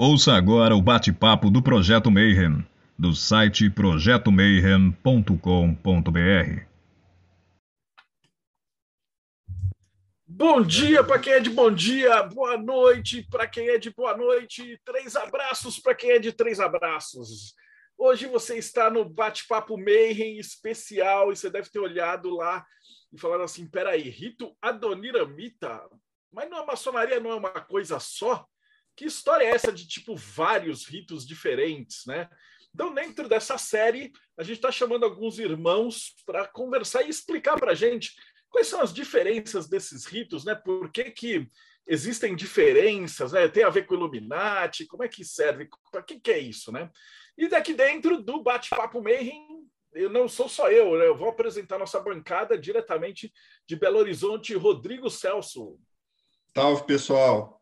Ouça agora o bate-papo do Projeto Mayhem, do site projetomayhem.com.br. Bom dia para quem é de bom dia, boa noite para quem é de boa noite, três abraços para quem é de três abraços. Hoje você está no bate-papo Mayhem especial e você deve ter olhado lá e falado assim: peraí, rito Adoniramita? Mas não, a maçonaria não é uma coisa só? Que história é essa de tipo vários ritos diferentes, né? Então, dentro dessa série, a gente está chamando alguns irmãos para conversar e explicar para a gente quais são as diferenças desses ritos, né? Por que, que existem diferenças, né? Tem a ver com Illuminati, como é que serve? Para que, que é isso, né? E daqui dentro do Bate-Papo Mayhem, eu não sou só eu, né? eu vou apresentar nossa bancada diretamente de Belo Horizonte, Rodrigo Celso. Salve, pessoal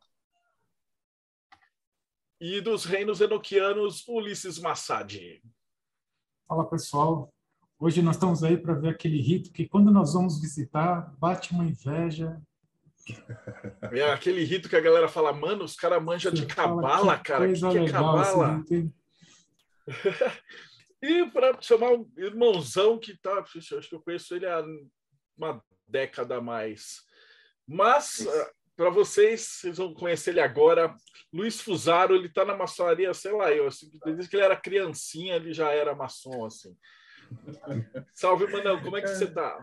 e dos reinos enoquianos, Ulisses Massad. Fala pessoal, hoje nós estamos aí para ver aquele rito que quando nós vamos visitar, bate uma inveja. É aquele rito que a galera fala, mano, os caras manjam de cabala, cara. Que, que é cabala? e para chamar um irmãozão que tá, acho que eu conheço ele há uma década a mais. Mas para vocês, vocês vão conhecer ele agora. Luiz Fusaro, ele está na maçonaria, sei lá, eu assim, desde que ele era criancinha, ele já era maçom assim. Salve, Manão, como é que você está?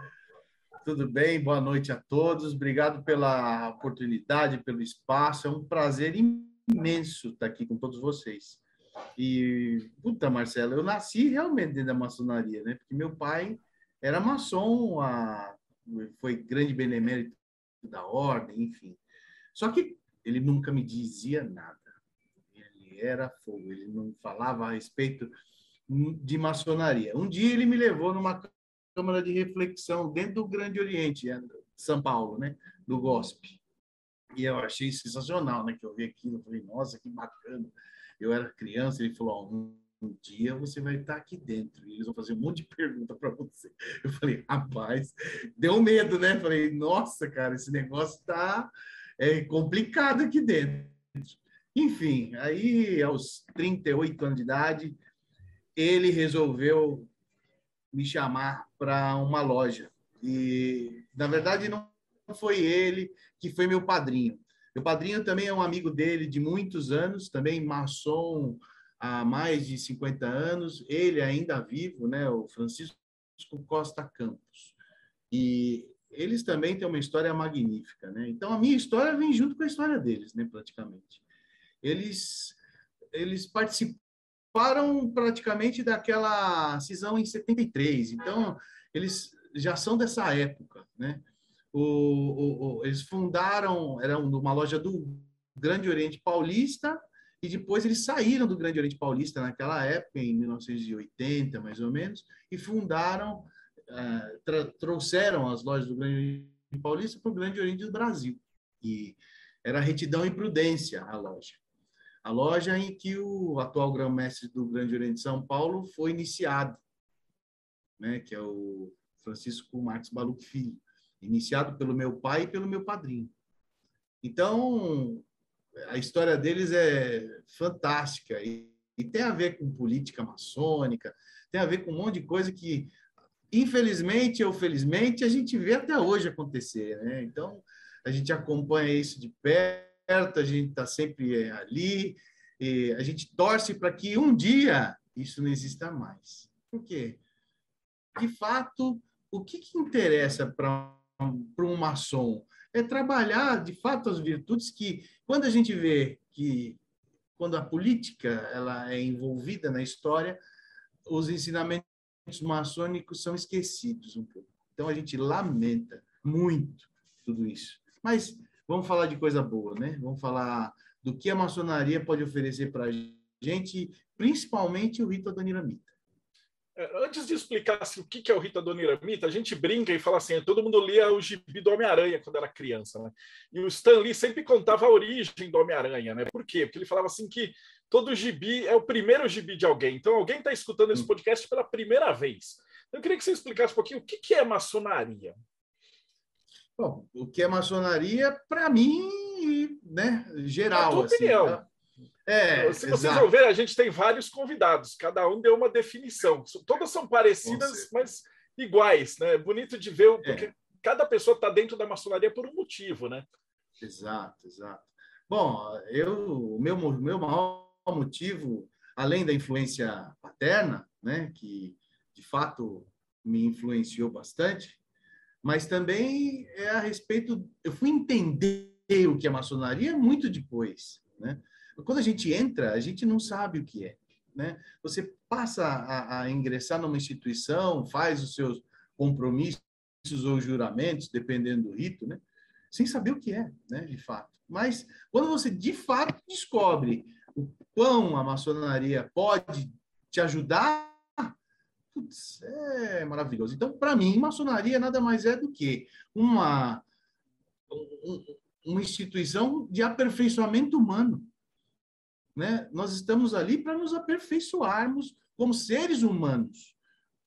Tudo bem, boa noite a todos. Obrigado pela oportunidade, pelo espaço. É um prazer imenso estar aqui com todos vocês. E, puta, Marcelo, eu nasci realmente dentro da maçonaria, né? Porque meu pai era maçom, a, foi grande benemérito da ordem, enfim. Só que ele nunca me dizia nada. Ele era fogo, ele não falava a respeito de maçonaria. Um dia ele me levou numa câmara de reflexão dentro do Grande Oriente, é, São Paulo, né, do GOSP. E eu achei sensacional, né, que eu vi aquilo, eu falei, nossa, que bacana. Eu era criança, ele falou, oh, um, um dia você vai estar aqui dentro e eles vão fazer um monte de pergunta para você. Eu falei, rapaz, deu medo, né? Falei, nossa, cara, esse negócio tá é complicado aqui dentro. Enfim, aí aos 38 anos de idade, ele resolveu me chamar para uma loja. E, na verdade, não foi ele que foi meu padrinho. Meu padrinho também é um amigo dele de muitos anos, também maçom há mais de 50 anos, ele ainda vivo, né, o Francisco Costa Campos. E eles também têm uma história magnífica, né? Então a minha história vem junto com a história deles, né, praticamente. Eles eles participaram praticamente daquela cisão em 73. Então eles já são dessa época, né? O, o, o, eles fundaram, eram uma loja do Grande Oriente Paulista, e depois eles saíram do Grande Oriente Paulista naquela época, em 1980 mais ou menos, e fundaram trouxeram as lojas do Grande Oriente Paulista para o Grande Oriente do Brasil. E era retidão e prudência a loja. A loja em que o atual grão-mestre do Grande Oriente de São Paulo foi iniciado, né, que é o Francisco Marques Baluc Filho, iniciado pelo meu pai e pelo meu padrinho. Então, a história deles é fantástica e, e tem a ver com política maçônica, tem a ver com um monte de coisa que infelizmente ou felizmente, a gente vê até hoje acontecer. Né? Então, a gente acompanha isso de perto, a gente está sempre ali, a gente torce para que um dia isso não exista mais. Por quê? De fato, o que, que interessa para um maçom? É trabalhar, de fato, as virtudes que, quando a gente vê que, quando a política ela é envolvida na história, os ensinamentos maçônicos são esquecidos um pouco. Então a gente lamenta muito tudo isso. Mas vamos falar de coisa boa, né? Vamos falar do que a maçonaria pode oferecer para a gente, principalmente o rito Adoniramita. É, antes de explicar assim, o que é o rito Adoniramita, a gente brinca e fala assim: todo mundo lia o gibi do Homem-Aranha quando era criança, né? E o Stan Lee sempre contava a origem do Homem-Aranha, né? Por quê? Porque ele falava assim que todo gibi é o primeiro gibi de alguém. Então, alguém está escutando esse hum. podcast pela primeira vez. Eu queria que você explicasse um pouquinho o que é maçonaria. Bom, o que é maçonaria, para mim, né, geral. É a tua assim, opinião. Tá? É, Se vocês exato. vão ver, a gente tem vários convidados, cada um deu uma definição. Todas são parecidas, mas iguais, né? Bonito de ver, porque é. cada pessoa está dentro da maçonaria por um motivo, né? Exato, exato. Bom, eu, o meu, meu maior motivo, além da influência paterna, né, que de fato me influenciou bastante, mas também é a respeito. Eu fui entender o que é maçonaria muito depois, né? Quando a gente entra, a gente não sabe o que é, né? Você passa a, a ingressar numa instituição, faz os seus compromissos ou juramentos, dependendo do rito, né? Sem saber o que é, né? De fato. Mas quando você de fato descobre o quão a maçonaria pode te ajudar Putz, é maravilhoso. Então, para mim, maçonaria nada mais é do que uma, uma instituição de aperfeiçoamento humano. Né? Nós estamos ali para nos aperfeiçoarmos como seres humanos.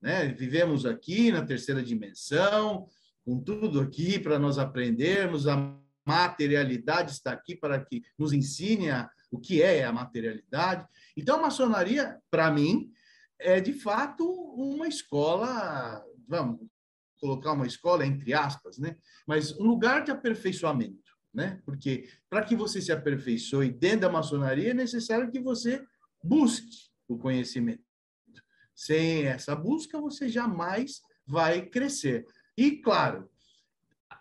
Né? Vivemos aqui na terceira dimensão, com tudo aqui para nós aprendermos. A materialidade está aqui para que nos ensine a, o que é a materialidade. Então, a maçonaria, para mim, é de fato uma escola, vamos colocar uma escola entre aspas, né? Mas um lugar de aperfeiçoamento, né? Porque para que você se aperfeiçoe dentro da maçonaria é necessário que você busque o conhecimento. Sem essa busca você jamais vai crescer. E claro,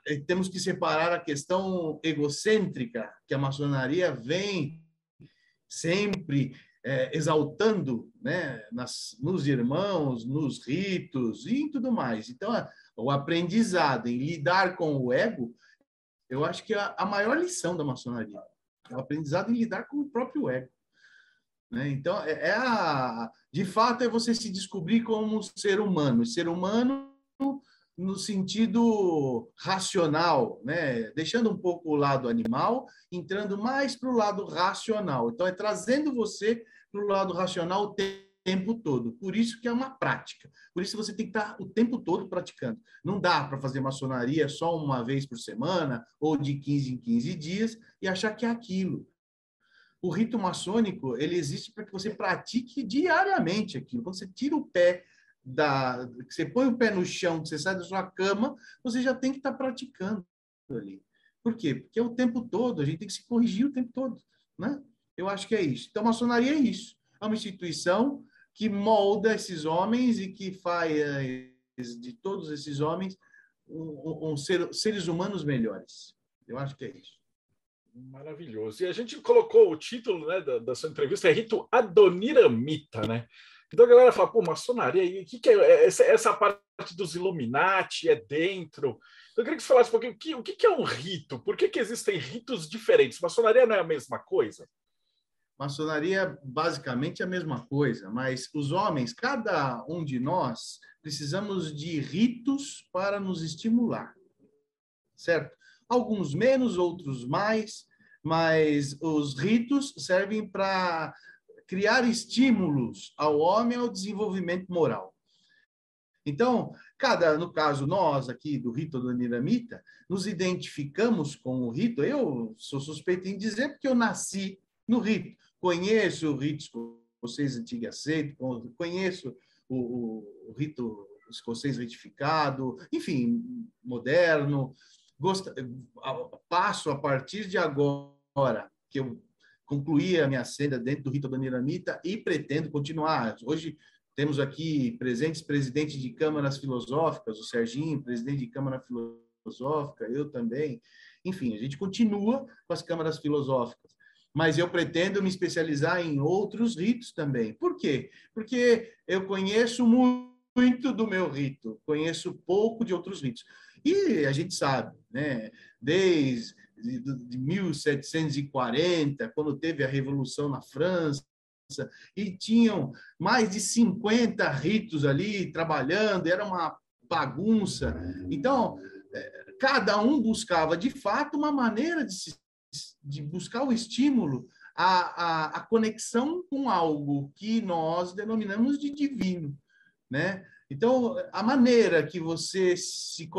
eh, temos que separar a questão egocêntrica que a maçonaria vem sempre é, exaltando né, nas, nos irmãos, nos ritos e tudo mais. Então, a, o aprendizado em lidar com o ego, eu acho que a, a maior lição da maçonaria. É o aprendizado em lidar com o próprio ego. Né? Então, é, é a, de fato, é você se descobrir como ser humano. Ser humano no sentido racional, né? deixando um pouco o lado animal, entrando mais para o lado racional. Então, é trazendo você para o lado racional o tempo todo. Por isso que é uma prática. Por isso você tem que estar o tempo todo praticando. Não dá para fazer maçonaria só uma vez por semana ou de 15 em 15 dias e achar que é aquilo. O rito maçônico, ele existe para que você pratique diariamente aquilo. Quando você tira o pé da, você põe o pé no chão, você sai da sua cama, você já tem que estar praticando ali. Por quê? Porque é o tempo todo, a gente tem que se corrigir o tempo todo, né? Eu acho que é isso. Então, maçonaria é isso. É uma instituição que molda esses homens e que faz de todos esses homens um, um ser, seres humanos melhores. Eu acho que é isso. Maravilhoso. E a gente colocou o título né, da, da sua entrevista, é Rito Adoniramita, né? Então a galera fala, pô, maçonaria, o que, que é essa, essa parte dos Illuminati? É dentro? Eu queria que você falasse um pouquinho o que, o que é um rito? Por que, que existem ritos diferentes? Maçonaria não é a mesma coisa? Maçonaria, basicamente, é a mesma coisa, mas os homens, cada um de nós, precisamos de ritos para nos estimular, certo? Alguns menos, outros mais, mas os ritos servem para criar estímulos ao homem ao desenvolvimento moral. Então, cada, no caso nós aqui do rito do Niramita, nos identificamos com o rito. Eu sou suspeito em dizer porque eu nasci no rito conheço o rito escocês antigo aceito, conheço o, o, rito escocês retificado, enfim, moderno. Gosto, passo a partir de agora, que eu concluí a minha senda dentro do rito da Niramita e pretendo continuar. Hoje temos aqui presentes presidentes de câmaras filosóficas, o Serginho, presidente de câmara filosófica, eu também. Enfim, a gente continua com as câmaras filosóficas mas eu pretendo me especializar em outros ritos também. Por quê? Porque eu conheço muito do meu rito, conheço pouco de outros ritos. E a gente sabe, né? Desde de 1740, quando teve a Revolução na França, e tinham mais de 50 ritos ali trabalhando, era uma bagunça. Então, eh, cada um buscava de fato uma maneira de se de buscar o estímulo, a, a, a conexão com algo que nós denominamos de divino, né? Então, a maneira que você se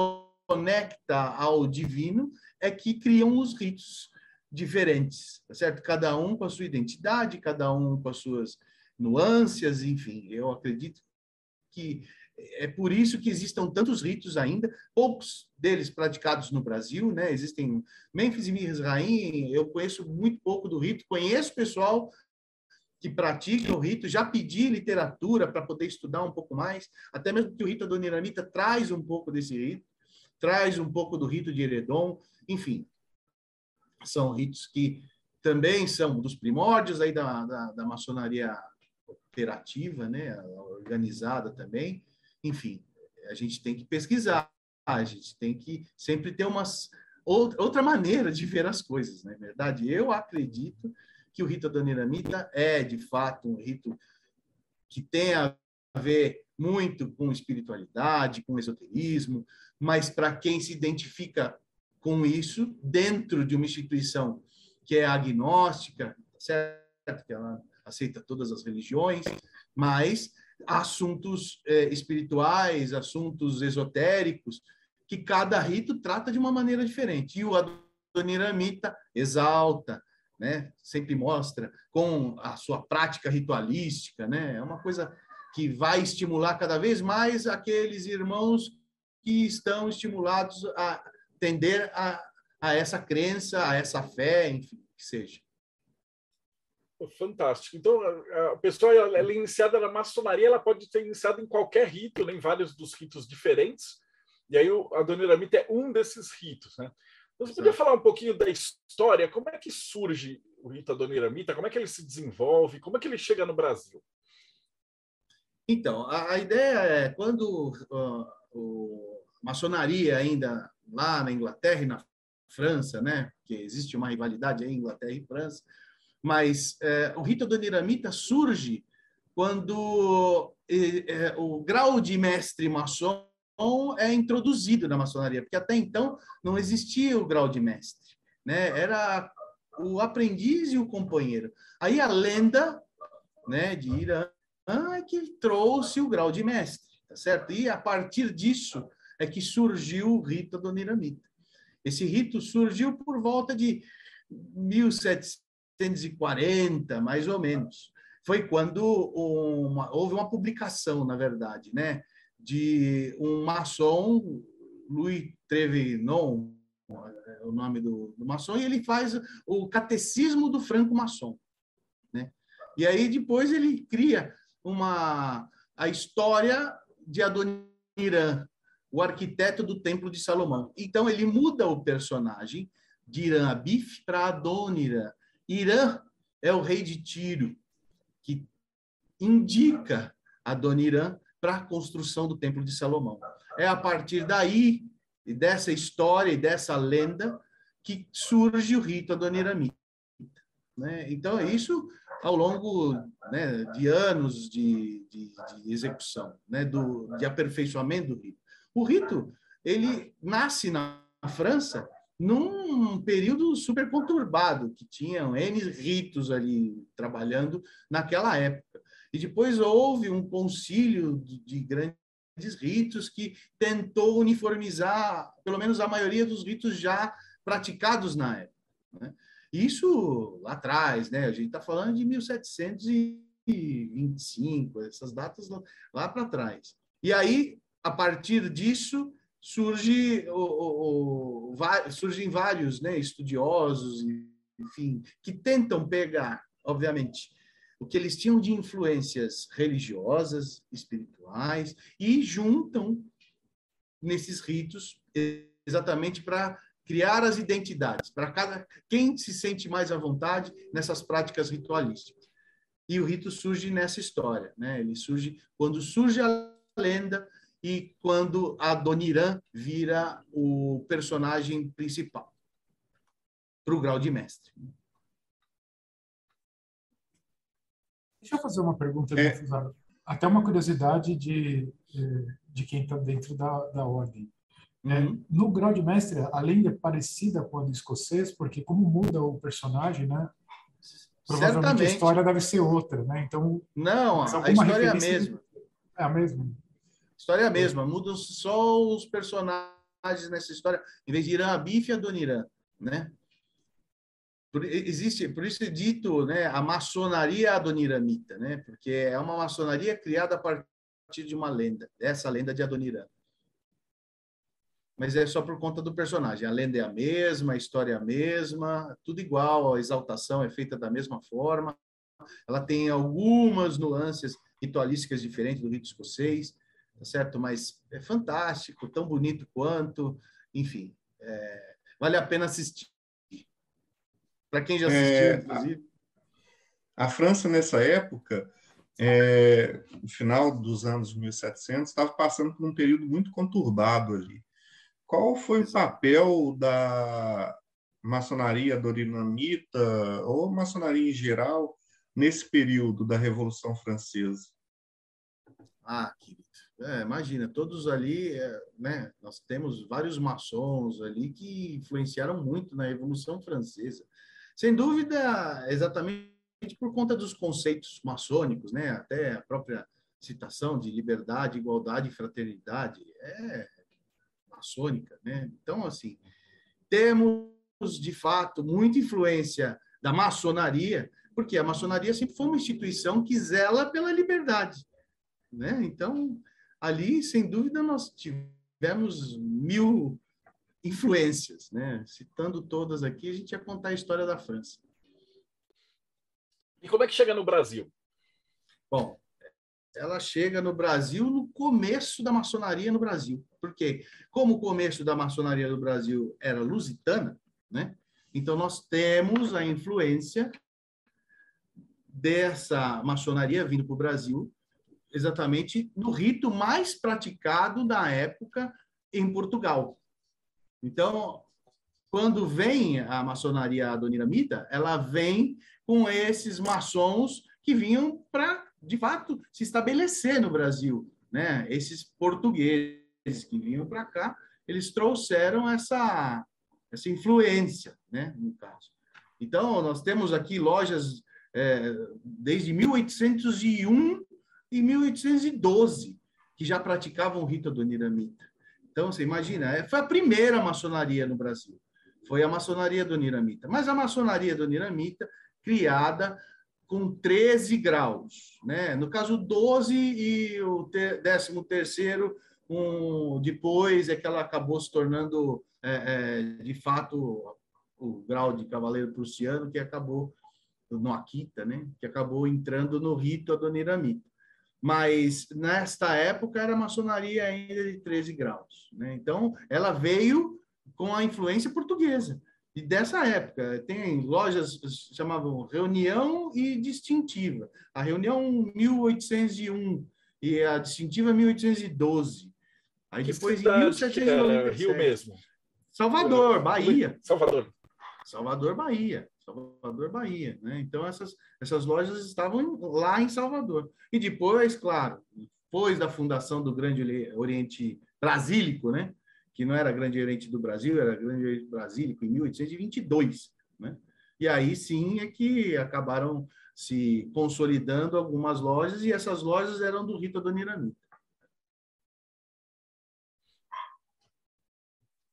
conecta ao divino é que criam os ritos diferentes, tá certo? Cada um com a sua identidade, cada um com as suas nuances, enfim. Eu acredito que é por isso que existam tantos ritos ainda, poucos deles praticados no Brasil, né? Existem Memphis e Mizraim, eu conheço muito pouco do rito, conheço pessoal que pratica o rito, já pedi literatura para poder estudar um pouco mais, até mesmo que o rito adoniramita traz um pouco desse rito, traz um pouco do rito de Eredon, enfim, são ritos que também são dos primórdios aí da, da, da maçonaria operativa, né, organizada também, enfim, a gente tem que pesquisar, a gente tem que sempre ter umas outra maneira de ver as coisas, não é verdade? Eu acredito que o rito adoniramita é, de fato, um rito que tem a ver muito com espiritualidade, com esoterismo, mas para quem se identifica com isso dentro de uma instituição que é agnóstica, certo? Que ela aceita todas as religiões, mas assuntos é, espirituais, assuntos esotéricos, que cada rito trata de uma maneira diferente. E o Adoniramita exalta, né? Sempre mostra com a sua prática ritualística, né? É uma coisa que vai estimular cada vez mais aqueles irmãos que estão estimulados a tender a, a essa crença, a essa fé, enfim, que seja. Fantástico. Então, a pessoa ela é iniciada na maçonaria, ela pode ser iniciada em qualquer rito, né, em vários dos ritos diferentes. E aí o Adoniramita é um desses ritos, né? Você podia falar um pouquinho da história? Como é que surge o rito Adoniramita? Como é que ele se desenvolve? Como é que ele chega no Brasil? Então, a, a ideia é quando uh, o, a maçonaria ainda lá na Inglaterra e na França, né? Que existe uma rivalidade em Inglaterra e França, mas é, o rito Adoniramita surge quando é, o grau de mestre maçom é introduzido na maçonaria, porque até então não existia o grau de mestre, né? Era o aprendiz e o companheiro. Aí a lenda, né, de Irã é que trouxe o grau de mestre, tá certo? E a partir disso é que surgiu o rito adoniramita. Esse rito surgiu por volta de 1740, mais ou menos. Foi quando uma, houve uma publicação, na verdade, né? de um maçom, Louis Trevinon, é o nome do, do maçom, e ele faz o catecismo do franco-maçom. Né? E aí depois ele cria uma a história de Adoniran, o arquiteto do Templo de Salomão. Então ele muda o personagem de Irã Abif para Adoniran. Irã é o rei de Tiro, que indica Adoniran para a construção do Templo de Salomão. É a partir daí, dessa história e dessa lenda, que surge o rito adoniramita. Né? Então, é isso ao longo né, de anos de, de, de execução, né, do, de aperfeiçoamento do rito. O rito, ele nasce na França num período super conturbado, que tinham N ritos ali trabalhando naquela época. E depois houve um concílio de, de grandes ritos que tentou uniformizar, pelo menos a maioria dos ritos já praticados na época. Né? Isso lá atrás, né? A gente está falando de 1725, essas datas lá, lá para trás. E aí, a partir disso, surge o, o, o, surgem vários né, estudiosos, enfim, que tentam pegar, obviamente, o que eles tinham de influências religiosas, espirituais, e juntam nesses ritos exatamente para criar as identidades, para cada quem se sente mais à vontade nessas práticas ritualísticas. E o rito surge nessa história, né? Ele surge quando surge a lenda e quando a Doniran vira o personagem principal para o grau de mestre. Deixa eu fazer uma pergunta, é. até uma curiosidade de, de quem está dentro da, da ordem. É, uhum. no grau de mestre, a lenda é parecida com a do escocês, porque como muda o personagem, né? Provavelmente Certamente. a história deve ser outra, né? Então, não, a história é a mesma. É a mesma. História é a mesma, mudam só os personagens nessa história, em vez de Irã Abif e Adoniran, né? por, existe, por isso é dito, né, a maçonaria adoniramita, né, porque é uma maçonaria criada a partir de uma lenda, essa lenda de Adoniram. Mas é só por conta do personagem. A lenda é a mesma, a história é a mesma, tudo igual, a exaltação é feita da mesma forma. Ela tem algumas nuances ritualísticas diferentes do rito escocês, tá certo? Mas é fantástico, tão bonito quanto, enfim, é, vale a pena assistir. Para quem já assistiu, é, inclusive. A, a, França, nessa época, é, no final dos anos 1700, estava passando por um período muito conturbado ali. Qual foi o papel da maçonaria dorinamita ou maçonaria em geral nesse período da Revolução Francesa? Ah, querido, é, imagina, todos ali, é, né? Nós temos vários maçons ali que influenciaram muito na Revolução Francesa. Sem dúvida, exatamente por conta dos conceitos maçônicos, né? Até a própria citação de liberdade, igualdade e fraternidade é maçônica, né? Então, assim, temos de fato muita influência da maçonaria, porque a maçonaria sempre foi uma instituição que zela pela liberdade, né? Então, ali, sem dúvida, nós tivemos mil influências, né? Citando todas aqui, a gente ia contar a história da França. E como é que chega no Brasil? Bom, ela chega no Brasil no começo da maçonaria no Brasil. Porque, como o começo da maçonaria no Brasil era lusitana, né? Então, nós temos a influência dessa maçonaria vindo para o Brasil, exatamente no rito mais praticado da época em Portugal, então, quando vem a maçonaria adoniramita, ela vem com esses maçons que vinham para, de fato, se estabelecer no Brasil. Né? Esses portugueses que vinham para cá, eles trouxeram essa, essa influência, né? no caso. Então, nós temos aqui lojas é, desde 1801 e 1812 que já praticavam o rito adoniramita. Então, você imagina, é, foi a primeira maçonaria no Brasil. Foi a maçonaria do Niramita. Mas a maçonaria do Niramita, criada com 13 graus. Né? No caso, 12 e o 13 terceiro, um, depois é que ela acabou se tornando, é, é, de fato, o grau de cavaleiro prussiano, que acabou no Akita, né? que acabou entrando no rito adoniramita mas nesta época era maçonaria ainda de 13 graus. Né? Então, ela veio com a influência portuguesa. E dessa época, tem lojas chamavam Reunião e Distintiva. A Reunião 1801 e a Distintiva 1812. Aí que depois em 1797. Rio mesmo. Salvador, Bahia. Salvador. Salvador, Bahia. Salvador, Bahia. Né? Então, essas, essas lojas estavam lá em Salvador. E depois, claro, depois da fundação do Grande Oriente Brasílico, né? que não era Grande Oriente do Brasil, era Grande Oriente Brasílico, em 1822. Né? E aí sim é que acabaram se consolidando algumas lojas, e essas lojas eram do Rito Adoniramita.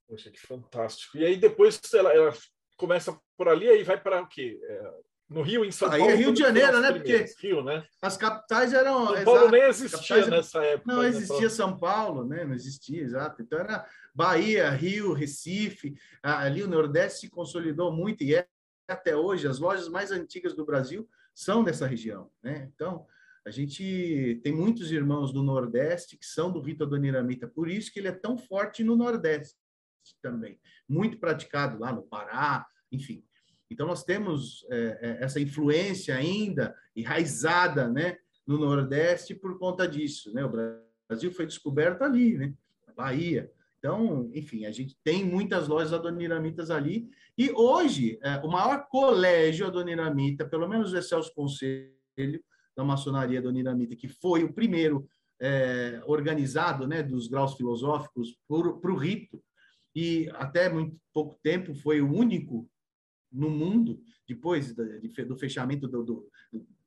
Poxa, que fantástico. E aí depois ela, ela começa por ali, aí vai para o quê? É, no Rio, em São Paulo. Aí é Rio de Janeiro, né? Porque Rio, né? as capitais eram. São Paulo exato, nem existia nessa época. Não né? existia São Paulo, né? Não existia, exato. Então era Bahia, Rio, Recife, ali o Nordeste se consolidou muito e é até hoje as lojas mais antigas do Brasil são dessa região, né? Então a gente tem muitos irmãos do Nordeste que são do Rito Adoniramita, por isso que ele é tão forte no Nordeste também, muito praticado lá no Pará, enfim. Então, nós temos é, é, essa influência ainda enraizada né, no Nordeste por conta disso. Né? O Brasil foi descoberto ali, né? na Bahia. Então, enfim, a gente tem muitas lojas adoniramitas ali. E hoje, é, o maior colégio adoniramita, pelo menos o Excelso Conselho da Maçonaria Adoniramita, que foi o primeiro é, organizado né, dos graus filosóficos para o rito, e até muito pouco tempo foi o único no mundo, depois do fechamento do, do,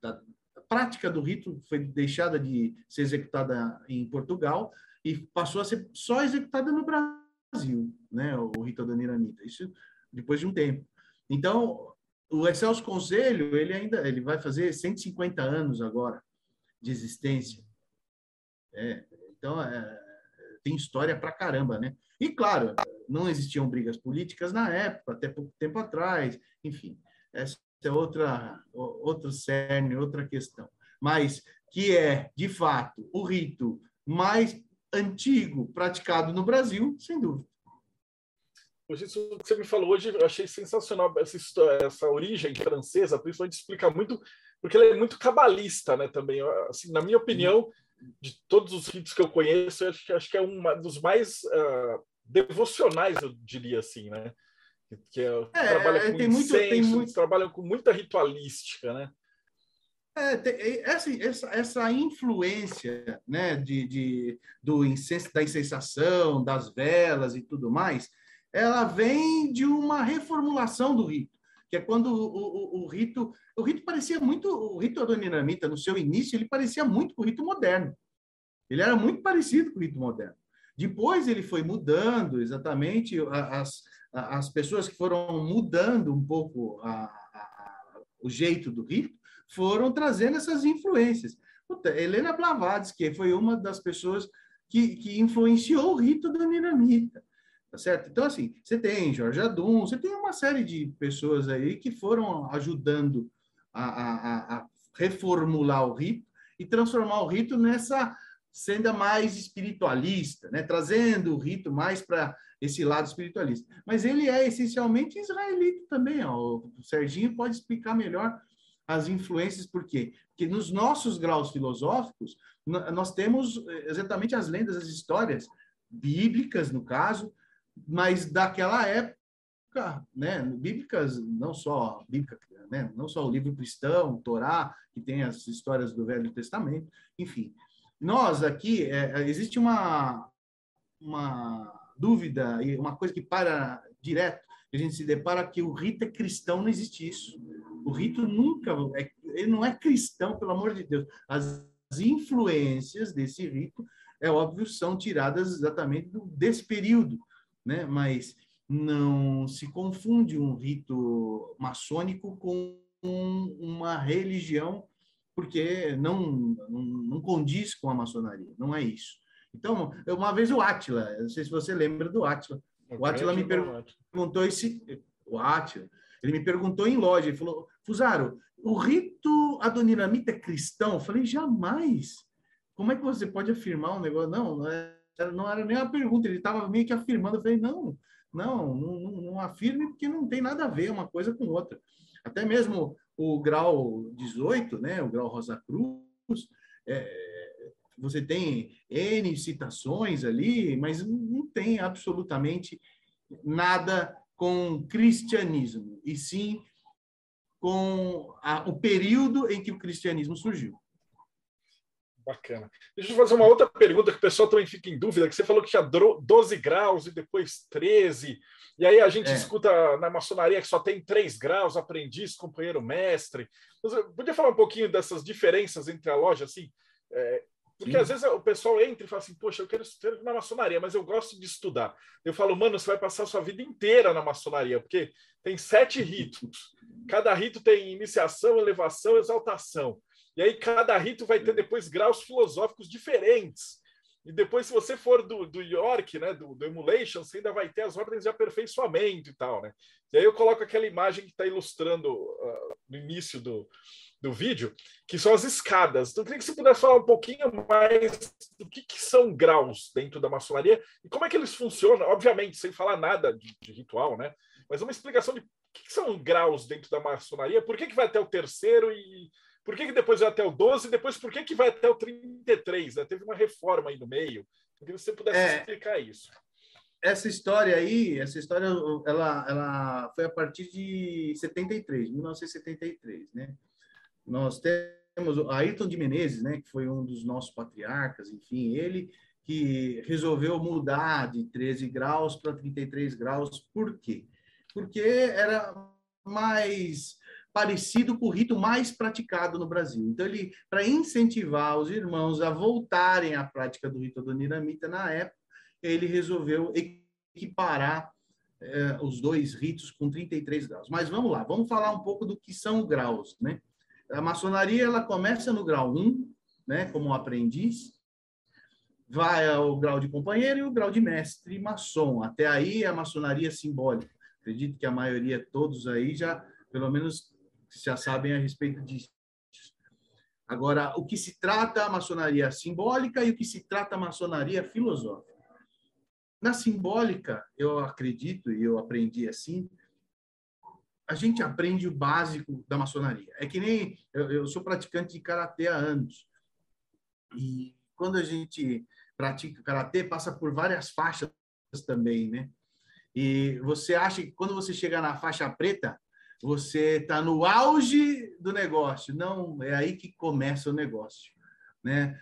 da prática do rito, foi deixada de ser executada em Portugal e passou a ser só executada no Brasil, né, o rito adoniramita. Isso depois de um tempo. Então, o Excelso Conselho, ele ainda ele vai fazer 150 anos agora de existência. É, então, é, tem história para caramba, né? E, claro, não existiam brigas políticas na época, até pouco tempo atrás, enfim, essa é outra, outro cerne, outra questão. Mas que é, de fato, o rito mais antigo praticado no Brasil, sem dúvida. Isso que você me falou hoje, eu achei sensacional essa, essa origem francesa, principalmente explica muito, porque ele é muito cabalista, né, também. Assim, na minha opinião, de todos os ritos que eu conheço, eu acho, acho que é um dos mais uh, devocionais, eu diria assim, né? Que é, é trabalha com tem incenso, muito, tem muito... trabalham com muita ritualística, né? É, tem, essa, essa, essa influência né, de, de, do incenso, da incensação, das velas e tudo mais, ela vem de uma reformulação do rito, que é quando o, o, o rito, o rito parecia muito, o rito adoniramita, no seu início, ele parecia muito com o rito moderno. Ele era muito parecido com o rito moderno. Depois ele foi mudando exatamente as, as pessoas que foram mudando um pouco a, a, o jeito do rito, foram trazendo essas influências. Puta, Helena Blavatsky foi uma das pessoas que, que influenciou o rito da Niramita. Tá certo? Então, assim, você tem Jorge Adum, você tem uma série de pessoas aí que foram ajudando a, a, a reformular o rito e transformar o rito nessa senda mais espiritualista, né? trazendo o rito mais para esse lado espiritualista. Mas ele é essencialmente israelita também. Ó. O Serginho pode explicar melhor as influências, por quê? Porque nos nossos graus filosóficos, nós temos eh, exatamente as lendas, as histórias bíblicas, no caso, mas daquela época, né, bíblicas, não só bíblica, né, não só o livro cristão, Torá, que tem as histórias do Velho Testamento, enfim. Nós aqui, é, é existe uma, uma dúvida e uma coisa que para direto, a gente se depara que o rito é cristão, não existe isso. O rito nunca, é, ele não é cristão, pelo amor de Deus. As influências desse rito, é óbvio, são tiradas exatamente desse período né? Mas não se confunde um rito maçônico com uma religião, porque não, não, não condiz com a maçonaria, não é isso. Então, uma vez o Átila, não sei se você lembra do Átila, o Átila me perguntou esse, o Átila, ele me perguntou em loja, ele falou, Fusaro, o rito adoniramita é cristão? Eu falei, jamais. Como é que você pode afirmar um negócio? Não, não é não era nem uma pergunta, ele estava meio que afirmando. Eu falei, não, não, não, não afirme porque não tem nada a ver uma coisa com outra. Até mesmo o grau 18, né, o grau Rosa Cruz, é, você tem N citações ali, mas não tem absolutamente nada com cristianismo, e sim com a, o período em que o cristianismo surgiu. Bacana. Deixa eu fazer uma outra pergunta que o pessoal também fica em dúvida, que você falou que tinha 12 graus e depois 13, e aí a gente é. escuta na maçonaria que só tem 3 graus, aprendiz, companheiro, mestre. Você podia falar um pouquinho dessas diferenças entre a loja, assim? É, porque Sim. às vezes o pessoal entra e fala assim, poxa, eu quero estudar na maçonaria, mas eu gosto de estudar. Eu falo, mano, você vai passar a sua vida inteira na maçonaria, porque tem sete ritos. Cada rito tem iniciação, elevação, exaltação. E aí cada rito vai ter depois graus filosóficos diferentes. E depois, se você for do, do York, né, do, do Emulation, você ainda vai ter as ordens de aperfeiçoamento e tal, né? E aí eu coloco aquela imagem que está ilustrando uh, no início do, do vídeo, que são as escadas. Então, eu queria que você pudesse falar um pouquinho mais do que, que são graus dentro da maçonaria e como é que eles funcionam, obviamente, sem falar nada de, de ritual, né? Mas uma explicação de o que, que, são graus dentro da maçonaria, por que, que vai até o terceiro e por que, que depois vai até o 12 e depois por que, que vai até o 33? Né? Teve uma reforma aí no meio. Queria que você pudesse é, explicar isso. Essa história aí, essa história, ela, ela foi a partir de 73, 1973, né? Nós temos o Ayrton de Menezes, né, que foi um dos nossos patriarcas, enfim, ele que resolveu mudar de 13 graus para 33 graus. Por quê? Porque era mais parecido com o rito mais praticado no Brasil. Então, ele, para incentivar os irmãos a voltarem à prática do rito adoniramita na época, ele resolveu equiparar é, os dois ritos com 33 graus. Mas vamos lá, vamos falar um pouco do que são graus, né? A maçonaria ela começa no grau 1, né, como aprendiz, vai ao grau de companheiro e o grau de mestre maçom. Até aí a maçonaria simbólica. Acredito que a maioria, todos aí já, pelo menos, já sabem a respeito disso. Agora, o que se trata a maçonaria simbólica e o que se trata a maçonaria filosófica. Na simbólica, eu acredito e eu aprendi assim, a gente aprende o básico da maçonaria. É que nem eu, eu sou praticante de karatê há anos. E quando a gente pratica karatê, passa por várias faixas também, né? E você acha que quando você chegar na faixa preta, você está no auge do negócio. Não, é aí que começa o negócio, né?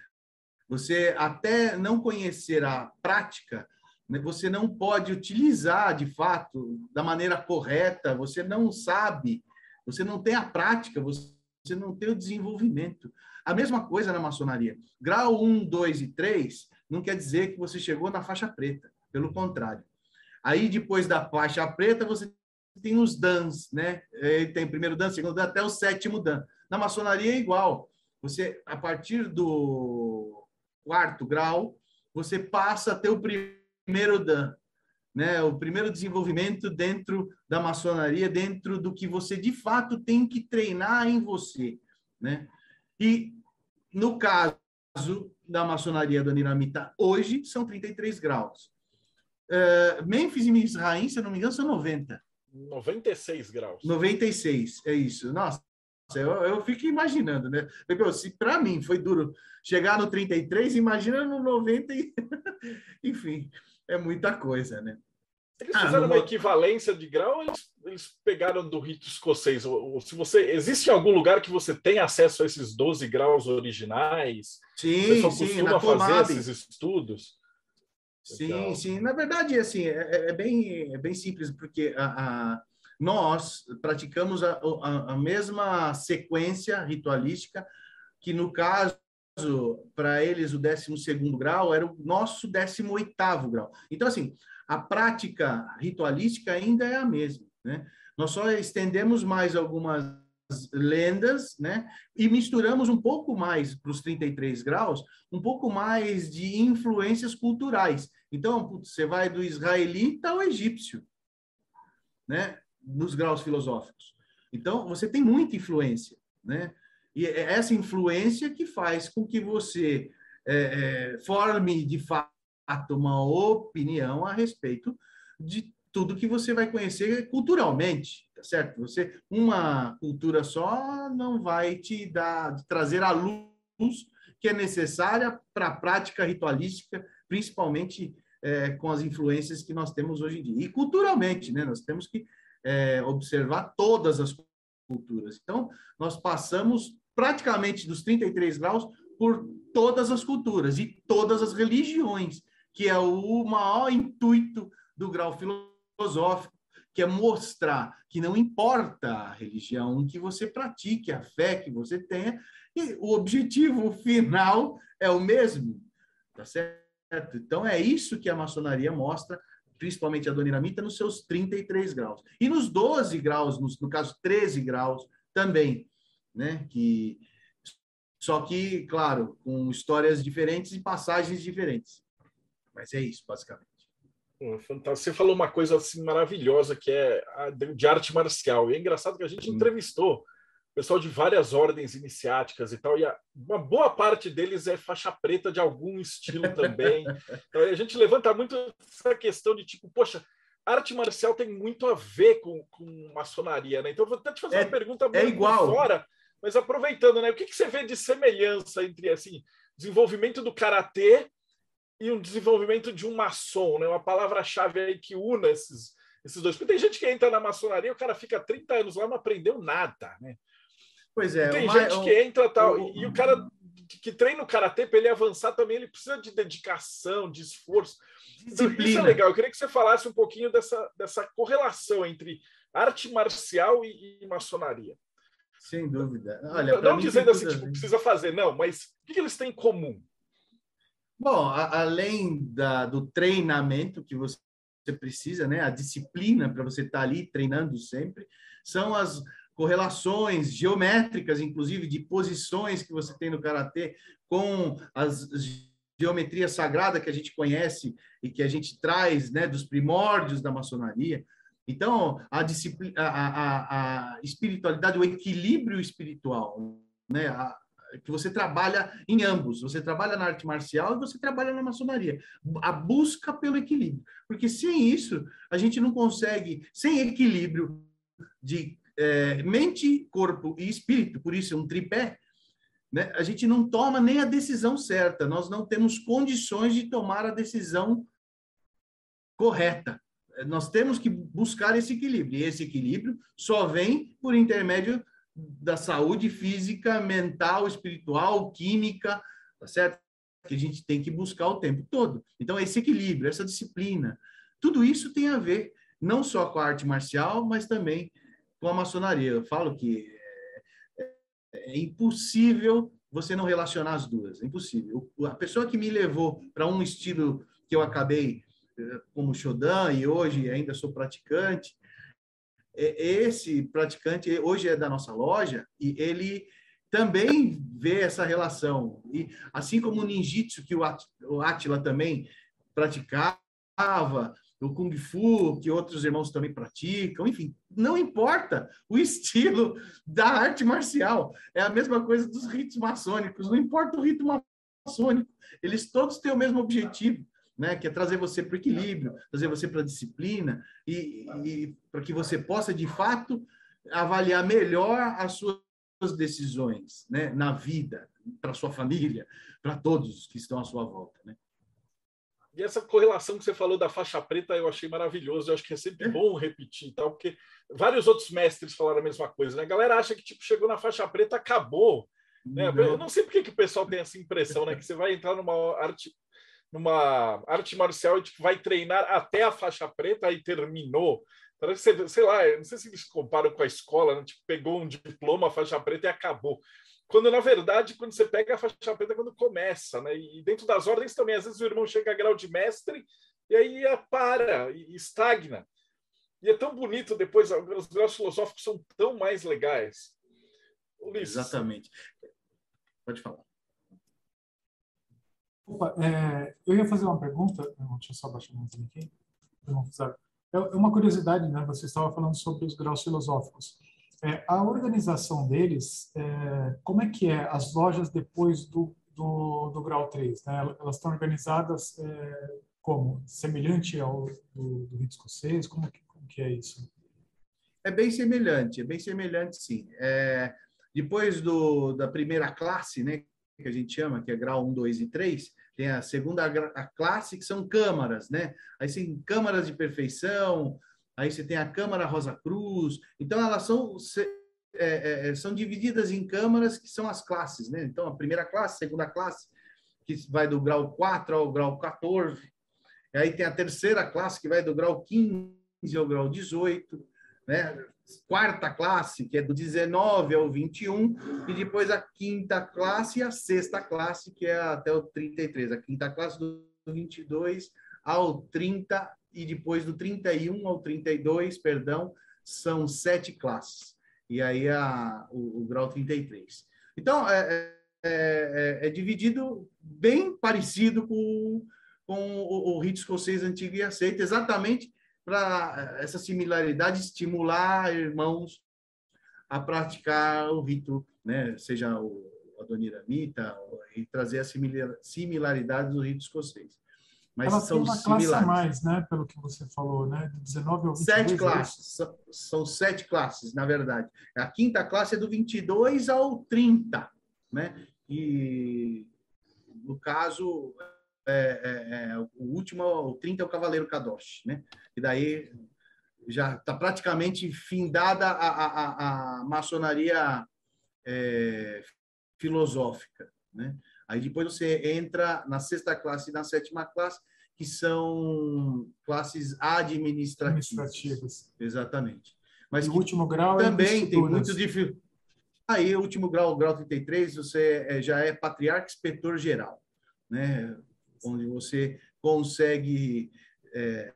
Você até não conhecer a prática, né, você não pode utilizar de fato da maneira correta, você não sabe, você não tem a prática, você não tem o desenvolvimento. A mesma coisa na maçonaria. Grau 1, 2 e 3 não quer dizer que você chegou na faixa preta, pelo contrário. Aí depois da faixa preta você tem os dans, né? Tem primeiro dan, segundo dan, até o sétimo dan. Na maçonaria é igual. Você a partir do quarto grau, você passa a ter o primeiro dan, né? O primeiro desenvolvimento dentro da maçonaria, dentro do que você de fato tem que treinar em você, né? E no caso da maçonaria do Niramita hoje são 33 graus. Uh, Memphis e Misraim, se eu não me engano, são 90. 96 graus. 96, é isso. Nossa, eu, eu fico imaginando, né? Se para mim foi duro chegar no 33, imagina no 90 e... Enfim, é muita coisa, né? Eles ah, fizeram uma equivalência de grau eles, eles pegaram do rito escocês? Ou, ou, se você existe algum lugar que você tem acesso a esses 12 graus originais? Sim, sim, na fazer esses estudos? Sim, sim. Na verdade, assim, é, é, é, bem, é bem simples, porque a, a nós praticamos a, a, a mesma sequência ritualística que, no caso para eles o 12 grau era o nosso 18 grau. Então, assim, a prática ritualística ainda é a mesma, né? Nós só estendemos mais algumas lendas, né? E misturamos um pouco mais para os 33 graus, um pouco mais de influências culturais. Então, putz, você vai do israelita ao egípcio, né? Nos graus filosóficos. Então, você tem muita influência, né? E é essa influência que faz com que você é, é, forme, de fato, uma opinião a respeito de tudo que você vai conhecer culturalmente, certo? Você uma cultura só não vai te dar trazer a luz que é necessária para a prática ritualística, principalmente é, com as influências que nós temos hoje em dia. E culturalmente, né? Nós temos que é, observar todas as culturas. Então, nós passamos praticamente dos 33 graus por todas as culturas e todas as religiões, que é o maior intuito do grau filosófico, que é mostrar que não importa a religião que você pratique, a fé que você tenha, e o objetivo final é o mesmo, tá certo? Então é isso que a maçonaria mostra, principalmente a Doniramita, nos seus 33 graus. E nos 12 graus, no, no caso 13 graus, também né? Que só que, claro, com histórias diferentes e passagens diferentes. Mas é isso, basicamente. Fantástico. Você falou uma coisa assim maravilhosa que é de arte marcial. E é engraçado que a gente entrevistou pessoal de várias ordens iniciáticas e tal, e a, uma boa parte deles é faixa preta de algum estilo também. então a gente levanta muito essa questão de tipo, poxa, arte marcial tem muito a ver com, com maçonaria, né? Então vou até te fazer é, uma pergunta é igual. fora mas aproveitando, né? O que, que você vê de semelhança entre assim desenvolvimento do karatê e um desenvolvimento de um maçom, né? Uma palavra-chave aí que una esses, esses dois. Porque tem gente que entra na maçonaria, o cara fica 30 anos lá e não aprendeu nada, né? Pois é. tem gente que entra tal, e o cara que treina o karatê para ele avançar também, ele precisa de dedicação, de esforço. Então, isso é legal. Eu queria que você falasse um pouquinho dessa, dessa correlação entre arte marcial e, e maçonaria. Sem dúvida. Olha, não dizendo assim, tipo, precisa fazer, não, mas o que, eles têm em comum? Bom, a, além da, do treinamento que você precisa, né? A disciplina para você estar tá ali treinando sempre. São as correlações geométricas, inclusive de posições que você tem no karatê com as geometria sagrada que a gente conhece e que a gente traz, né, dos primórdios da maçonaria. Então, a, disciplina, a, a, a espiritualidade, o equilíbrio espiritual, né, a, que você trabalha em ambos. Você trabalha na arte marcial e você trabalha na maçonaria. A busca pelo equilíbrio. Porque sem isso, a gente não consegue, sem equilíbrio de é, mente, corpo e espírito, por isso é um tripé, né? a gente não toma nem a decisão certa, nós não temos condições de tomar a decisão correta. Nós temos que buscar esse equilíbrio, e esse equilíbrio só vem por intermédio da saúde física, mental, espiritual, química, tá certo? Que a gente tem que buscar o tempo todo. Então, esse equilíbrio, essa disciplina, tudo isso tem a ver não só com a arte marcial, mas também com a maçonaria. Eu falo que é, é impossível você não relacionar as duas, é impossível. A pessoa que me levou para um estilo que eu acabei eh, como Shodan e hoje ainda sou praticante, esse praticante hoje é da nossa loja e ele também vê essa relação. E assim como o ninjitsu que o Atila também praticava, o Kung Fu, que outros irmãos também praticam, enfim, não importa o estilo da arte marcial, é a mesma coisa dos ritos maçônicos, não importa o rito maçônico, eles todos têm o mesmo objetivo, né, que é trazer você para o equilíbrio, trazer você para a disciplina e, e para que você possa, de fato, avaliar melhor as suas decisões né, na vida, para sua família, para todos que estão à sua volta. Né? E essa correlação que você falou da faixa preta eu achei maravilhoso. Eu acho que é sempre bom repetir, tal, porque vários outros mestres falaram a mesma coisa. Né? A galera acha que tipo chegou na faixa preta, acabou. Né? Eu não sei por que o pessoal tem essa impressão, né? Que você vai entrar numa arte, numa arte marcial e tipo, vai treinar até a faixa preta e terminou. Parece, sei lá, não sei se eles comparam com a escola, né? tipo, pegou um diploma, faixa preta e acabou. Quando, na verdade, quando você pega a faixa preta, é quando começa, né? E dentro das ordens também, às vezes o irmão chega a grau de mestre e aí é, para, e estagna. E é tão bonito depois, os graus filosóficos são tão mais legais. Ulisses. Exatamente. Pode falar. Opa, é, eu ia fazer uma pergunta, deixa eu só baixar um aqui. É uma curiosidade, né? Você estava falando sobre os graus filosóficos. É, a organização deles, é, como é que é as lojas depois do, do, do grau 3? Né? Elas estão organizadas é, como? Semelhante ao do, do rito escocês? Como como que é isso? É bem semelhante, é bem semelhante, sim. É, depois do, da primeira classe, né, que a gente chama, que é grau 1, 2 e 3, tem a segunda a classe, que são câmaras, né? Aí tem câmaras de perfeição, aí você tem a Câmara Rosa Cruz. Então, elas são, é, é, é, são divididas em câmaras que são as classes, né? Então, a primeira classe, segunda classe, que vai do grau 4 ao grau 14. E aí tem a terceira classe, que vai do grau 15 ao grau 18, né? Quarta classe, que é do 19 ao 21, e depois a quinta classe e a sexta classe, que é até o 33. A quinta classe do 22 ao 30 e depois do 31 ao 32, perdão, são sete classes. E aí a, o, o grau 33. Então, é, é, é, é, dividido bem parecido com, com o, o rito escocês antigo e aceito, exatamente para essa similaridade estimular irmãos a praticar o rito, né? seja o Adoniramita, e trazer a similaridade do rito escocês mas Ela são tem uma similares. classe a mais, né? Pelo que você falou, né? De 19 ao 22. Sete é classes. São, são sete classes, na verdade. A quinta classe é do 22 ao 30, né? E, no caso, é, é, é, o último, o 30 é o Cavaleiro Kadosh, né? E daí já está praticamente findada a, a, a, maçonaria é, filosófica, né? Aí depois você entra na sexta classe e na sétima classe, que são classes administrativas. administrativas. Exatamente. Mas o último grau é também é tem muito difícil. Aí, o último grau, grau 33, você é, já é patriarca inspetor geral, né? Onde você consegue é,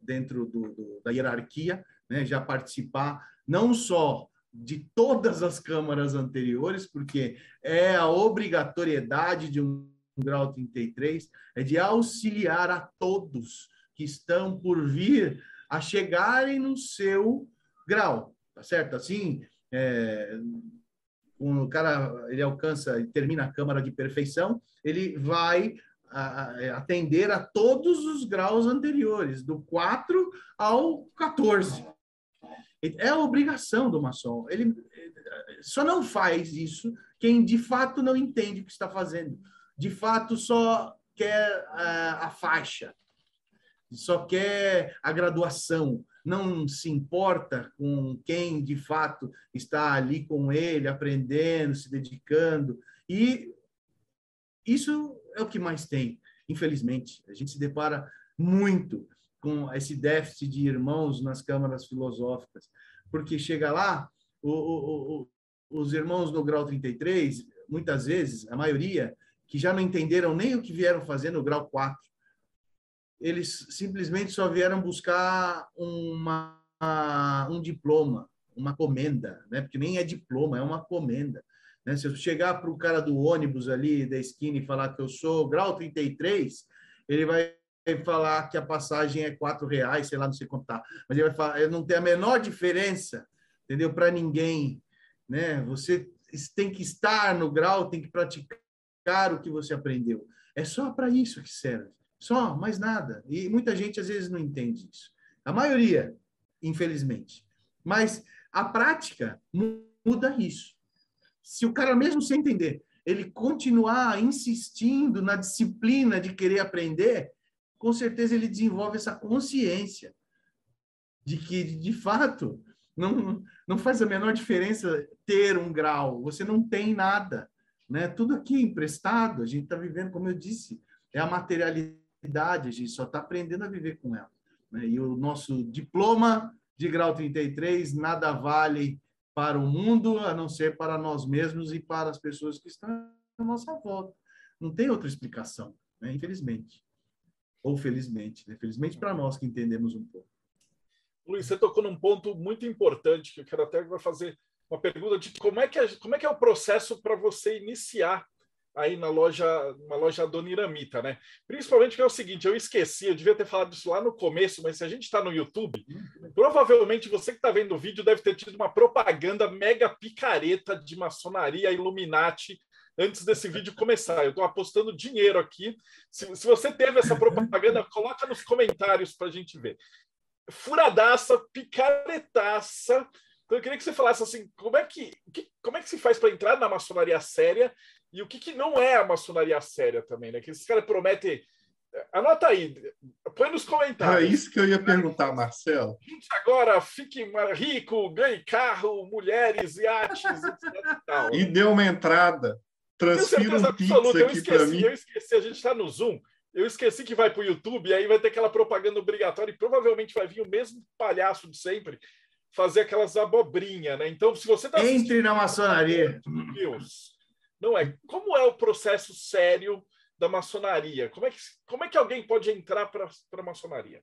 dentro do, do, da hierarquia, né, já participar não só de todas as câmaras anteriores, porque é a obrigatoriedade de um grau 33, é de auxiliar a todos que estão por vir a chegarem no seu grau, tá certo? Assim, é, o cara ele alcança e termina a câmara de perfeição, ele vai atender a todos os graus anteriores, do 4 ao 14. É a obrigação do maçom. Ele só não faz isso quem de fato não entende o que está fazendo. De fato, só quer a, a faixa, só quer a graduação, não se importa com quem de fato está ali com ele, aprendendo, se dedicando. E isso é o que mais tem, infelizmente. A gente se depara muito com esse déficit de irmãos nas câmaras filosóficas, porque chega lá, o, o, o, os irmãos no grau 33, muitas vezes, a maioria, que já não entenderam nem o que vieram fazer no grau 4, eles simplesmente só vieram buscar uma, um diploma, uma comenda, né? porque nem é diploma, é uma comenda. Né? Se eu chegar para o cara do ônibus ali da esquina e falar que eu sou grau 33, ele vai falar que a passagem é quatro reais, sei lá, não sei contar. Mas ele vai falar, não tem a menor diferença, entendeu? Para ninguém, né? Você tem que estar no grau, tem que praticar o que você aprendeu. É só para isso que serve. Só, mais nada. E muita gente às vezes não entende isso. A maioria, infelizmente. Mas a prática muda isso se o cara, mesmo sem entender, ele continuar insistindo na disciplina de querer aprender, com certeza ele desenvolve essa consciência de que, de fato, não, não faz a menor diferença ter um grau, você não tem nada. Né? Tudo aqui emprestado, a gente está vivendo, como eu disse, é a materialidade, a gente só está aprendendo a viver com ela. Né? E o nosso diploma de grau 33 nada vale para o mundo, a não ser para nós mesmos e para as pessoas que estão à nossa volta. Não tem outra explicação, né? infelizmente. Ou felizmente. Né? Felizmente para nós que entendemos um pouco. Luiz, você tocou num ponto muito importante que eu quero até fazer uma pergunta de como é que é, como é, que é o processo para você iniciar aí na loja, uma loja Dona Iramita, né? Principalmente porque é o seguinte, eu esqueci, eu devia ter falado isso lá no começo, mas se a gente está no YouTube, provavelmente você que está vendo o vídeo deve ter tido uma propaganda mega picareta de maçonaria Illuminati antes desse vídeo começar. Eu estou apostando dinheiro aqui. Se, se você teve essa propaganda, coloca nos comentários para a gente ver. Furadaça, picaretaça. Então eu queria que você falasse assim, como é que, que como é que se faz para entrar na maçonaria séria e o que, que não é a maçonaria séria também, né? Que esses caras prometem. Anota aí, põe nos comentários. É isso que eu ia perguntar, Marcelo. Agora fique rico, ganhe carro, mulheres, iates, etc. E, e deu uma entrada. Transfira um pix aqui para mim. Eu esqueci, a gente está no Zoom. Eu esqueci que vai para o YouTube, e aí vai ter aquela propaganda obrigatória e provavelmente vai vir o mesmo palhaço de sempre fazer aquelas abobrinhas, né? Então, se você tá Entre na maçonaria. Deus, não é. Como é o processo sério da maçonaria? Como é que, como é que alguém pode entrar para a maçonaria?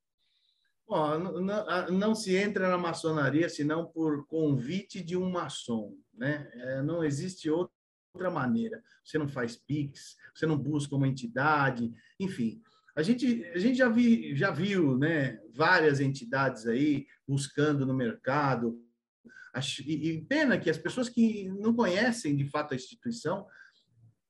Bom, não, não, se entra na maçonaria senão por convite de um maçom, né? É, não existe outra maneira. Você não faz PIX, você não busca uma entidade, enfim. A gente, a gente já, vi, já viu né, várias entidades aí buscando no mercado e pena que as pessoas que não conhecem de fato a instituição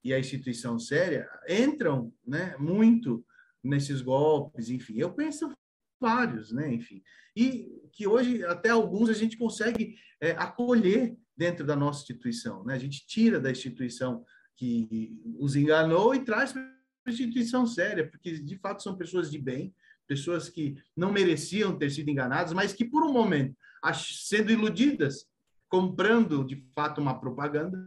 e a instituição séria entram né, muito nesses golpes, enfim. Eu penso vários, né, enfim. E que hoje, até alguns, a gente consegue é, acolher dentro da nossa instituição. Né? A gente tira da instituição que os enganou e traz para instituição séria, porque de fato são pessoas de bem, pessoas que não mereciam ter sido enganadas, mas que por um momento sendo iludidas, comprando de fato uma propaganda,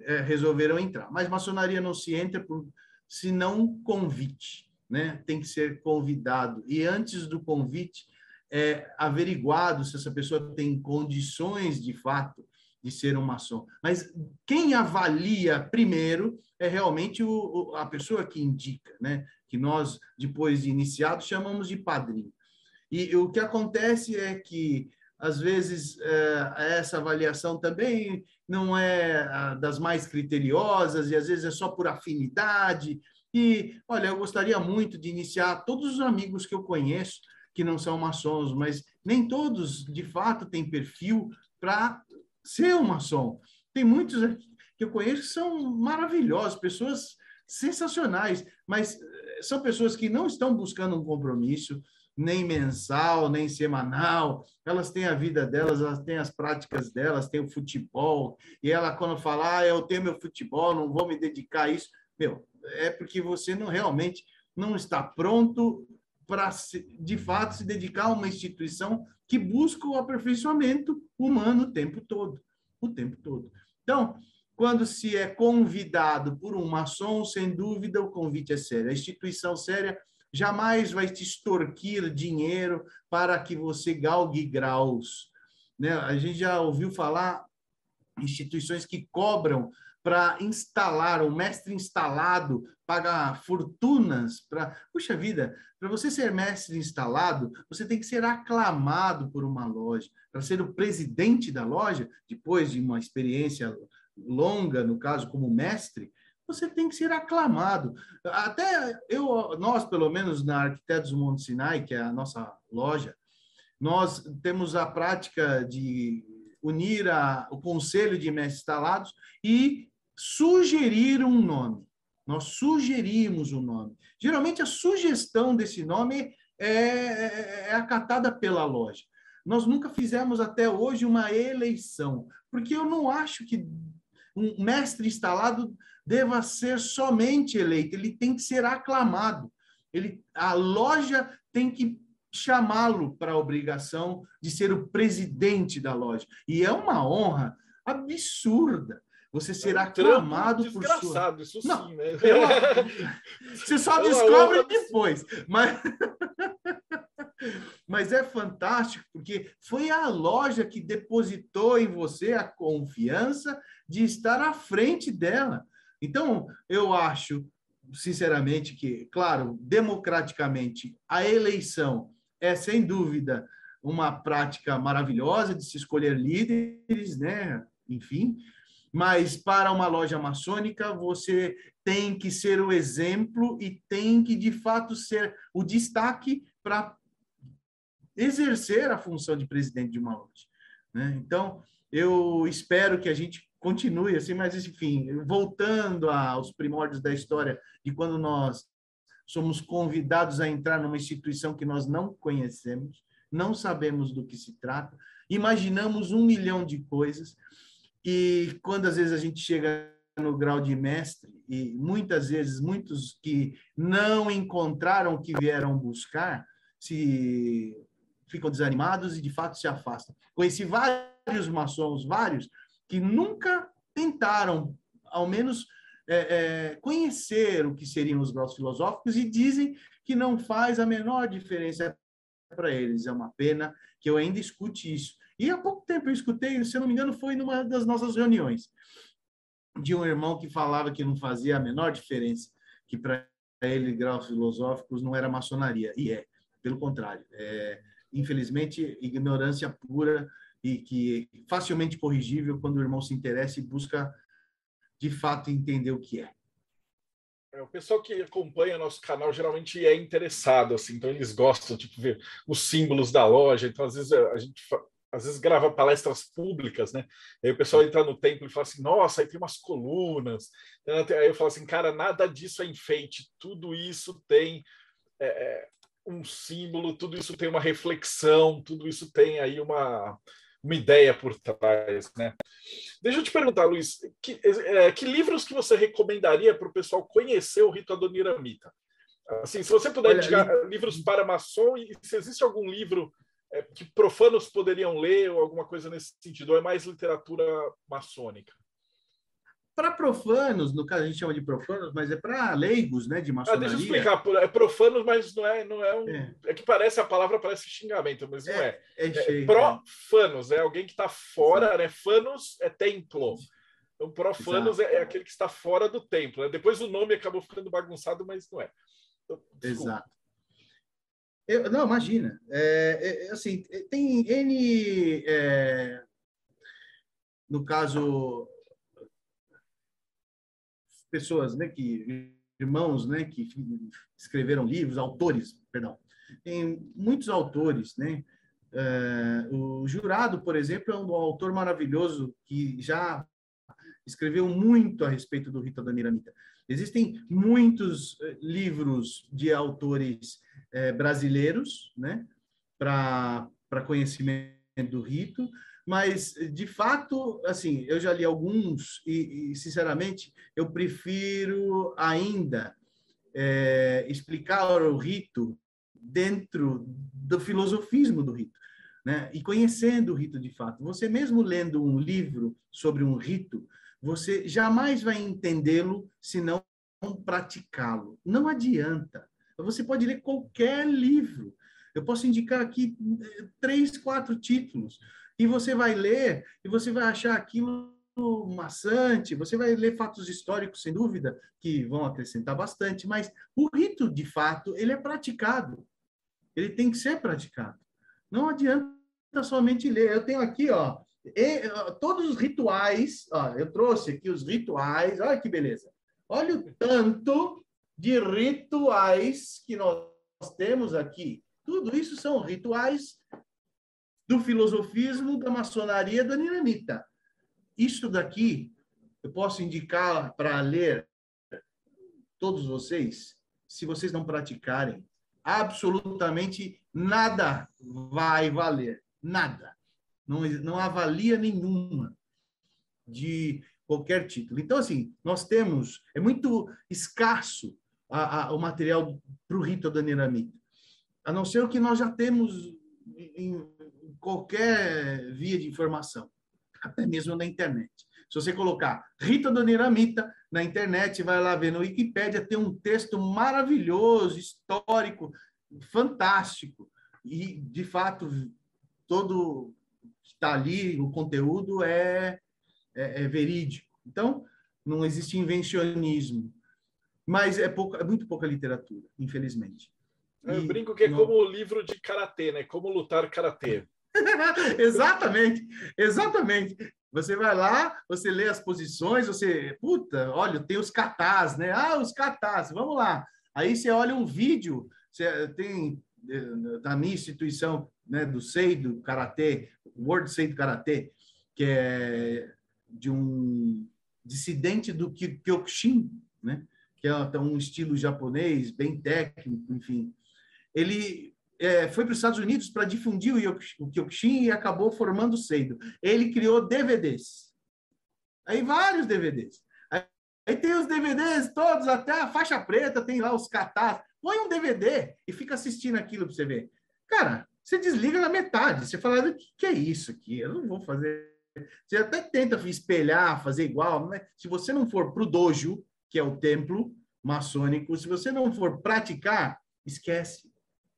é, resolveram entrar. Mas maçonaria não se entra por senão convite, né? Tem que ser convidado e antes do convite é averiguado se essa pessoa tem condições de fato de ser um maçom. Mas quem avalia primeiro é realmente o, o, a pessoa que indica, né? que nós, depois de iniciado, chamamos de padrinho. E o que acontece é que, às vezes, é, essa avaliação também não é das mais criteriosas, e às vezes é só por afinidade. E, olha, eu gostaria muito de iniciar todos os amigos que eu conheço, que não são maçons, mas nem todos, de fato, têm perfil para ser um maçom. Tem muitos que eu conheço que são maravilhosos, pessoas sensacionais, mas eh, são pessoas que não estão buscando um compromisso, nem mensal, nem semanal. Elas têm a vida delas, elas têm as práticas delas, têm o futebol. E ela, quando fala, ah, eu tenho meu futebol, não vou me dedicar a isso, meu, é porque você não realmente não está pronto para, de fato, se dedicar a uma instituição que busca o aperfeiçoamento humano o tempo todo. O tempo todo. Então, quando se é convidado por um maçom, sem dúvida o convite é sério. A instituição séria jamais vai te extorquir dinheiro para que você galgue graus. Né? A gente já ouviu falar instituições que cobram para instalar, o mestre instalado paga fortunas para. Puxa vida, para você ser mestre instalado, você tem que ser aclamado por uma loja. Para ser o presidente da loja, depois de uma experiência longa, no caso, como mestre, você tem que ser aclamado. Até eu, nós, pelo menos na Arquitetos Monte Sinai, que é a nossa loja, nós temos a prática de unir a, o conselho de mestres instalados e sugerir um nome. Nós sugerimos um nome. Geralmente a sugestão desse nome é, é, é acatada pela loja. Nós nunca fizemos até hoje uma eleição, porque eu não acho que um mestre instalado deva ser somente eleito, ele tem que ser aclamado. Ele, a loja tem que chamá-lo para a obrigação de ser o presidente da loja. E é uma honra absurda você será é um aclamado por sua... Isso Não, sim, né? Você só descobre depois. Mas... Mas é fantástico, porque foi a loja que depositou em você a confiança de estar à frente dela. Então, eu acho, sinceramente, que, claro, democraticamente, a eleição é, sem dúvida, uma prática maravilhosa de se escolher líderes, né? Enfim, mas para uma loja maçônica, você tem que ser o exemplo e tem que, de fato, ser o destaque para exercer a função de presidente de uma loja. Né? Então, eu espero que a gente continue assim, mas, enfim, voltando aos primórdios da história, de quando nós somos convidados a entrar numa instituição que nós não conhecemos, não sabemos do que se trata, imaginamos um milhão de coisas, e quando às vezes a gente chega no grau de mestre, e muitas vezes muitos que não encontraram o que vieram buscar, se ficam desanimados e de fato se afastam. Conheci vários maçons, vários, que nunca tentaram, ao menos, é, é, conhecer o que seriam os graus filosóficos e dizem que não faz a menor diferença para eles. É uma pena que eu ainda escute isso. E há pouco tempo eu escutei, se eu não me engano, foi numa das nossas reuniões, de um irmão que falava que não fazia a menor diferença, que para ele graus filosóficos não era maçonaria. E é, pelo contrário. É, infelizmente, ignorância pura e que facilmente corrigível quando o irmão se interessa e busca de fato entender o que é. É, o pessoal que acompanha nosso canal geralmente é interessado, assim, então eles gostam de tipo, ver os símbolos da loja. Então, às vezes, a gente às vezes grava palestras públicas, né? Aí o pessoal entra no templo e fala assim: nossa, aí tem umas colunas. Aí eu falo assim: cara, nada disso é enfeite, tudo isso tem é, é, um símbolo, tudo isso tem uma reflexão, tudo isso tem aí uma, uma ideia por trás, né? Deixa eu te perguntar, Luiz, que, é, que livros que você recomendaria para o pessoal conhecer o rito adoniramita? Assim, se você puder Olha, livros para maçom e se existe algum livro é, que profanos poderiam ler ou alguma coisa nesse sentido? Ou é mais literatura maçônica? Para profanos, no caso a gente chama de profanos, mas é para leigos, né, de maçonaria. Ah, deixa eu explicar, é profanos, mas não é, não é um... É. é que parece, a palavra parece xingamento, mas não é. É, é, cheio, é profanos, é alguém que está fora, né? Fanos é templo. Então, profanos é, é, aquele que está fora do templo. Né? Depois o nome acabou ficando bagunçado, mas não é. Então, Exato. Eu, não, imagina. É, é, assim, tem N. É, no caso, pessoas, né, que irmãos, né, que escreveram livros, autores, perdão. Tem muitos autores, né? É, o Jurado, por exemplo, é um autor maravilhoso que já escreveu muito a respeito do rito da Niramita. Existem muitos eh, livros de autores é, brasileiros, né, para conhecimento do rito, mas de fato, assim, eu já li alguns e, e sinceramente, eu prefiro ainda é, explicar o rito dentro do filosofismo do rito, né? E conhecendo o rito de fato. Você mesmo lendo um livro sobre um rito, você jamais vai entendê-lo se não praticá-lo. Não adianta. Você pode ler qualquer livro. Eu posso indicar aqui eh, três, quatro títulos. E você vai ler e você vai achar aquilo maçante, você vai ler fatos históricos, sem dúvida, que vão acrescentar bastante, mas o rito, de fato, ele é praticado. Ele tem que ser praticado. Não adianta somente ler. Eu tenho aqui, ó, e, todos os rituais, ó, eu trouxe aqui os rituais, olha que beleza. Olha o tanto de rituais que nós temos aqui. Tudo isso são rituais do filosofismo, da maçonaria, da dinamita. Isto daqui, eu posso indicar para ler todos vocês, se vocês não praticarem, absolutamente nada vai valer. Nada não, não há valia nenhuma de qualquer título. Então, assim, nós temos, é muito escasso a, a, o material para o rito da Niramita, a não ser o que nós já temos em qualquer via de informação, até mesmo na internet. Se você colocar Rita da Niramita na internet, vai lá ver no Wikipédia, tem um texto maravilhoso, histórico, fantástico. E, de fato, todo está ali, o conteúdo é, é, é, verídico. Então, não existe invencionismo. Mas é, pouca, é muito pouca literatura, infelizmente. Eu e, brinco que é não... como o livro de karatê, né? Como lutar karatê. exatamente, exatamente. Você vai lá, você lê as posições, você, puta, olha, tem os katas, né? Ah, os katas, vamos lá. Aí você olha um vídeo, você tem da minha instituição, né, do SEI, do Karatê, World SEI do Karatê, que é de um dissidente do Kyokushin, né, que é um estilo japonês, bem técnico, enfim. Ele é, foi para os Estados Unidos para difundir o Kyokushin e acabou formando o Seido. Ele criou DVDs. Aí vários DVDs. Aí, aí tem os DVDs todos, até a faixa preta, tem lá os katas. Põe um DVD e fica assistindo aquilo para você ver. Cara, você desliga na metade. Você fala, o que é isso aqui? Eu não vou fazer. Você até tenta espelhar, fazer igual, mas se você não for para o dojo, que é o templo maçônico, se você não for praticar, esquece.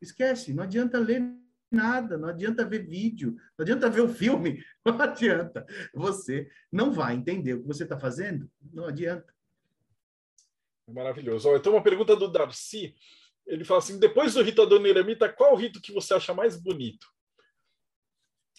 Esquece. Não adianta ler nada, não adianta ver vídeo, não adianta ver o filme, não adianta. Você não vai entender o que você está fazendo, não adianta. Maravilhoso. Então, uma pergunta do Darcy. Ele fala assim: depois do rito Adoniramita, qual o rito que você acha mais bonito?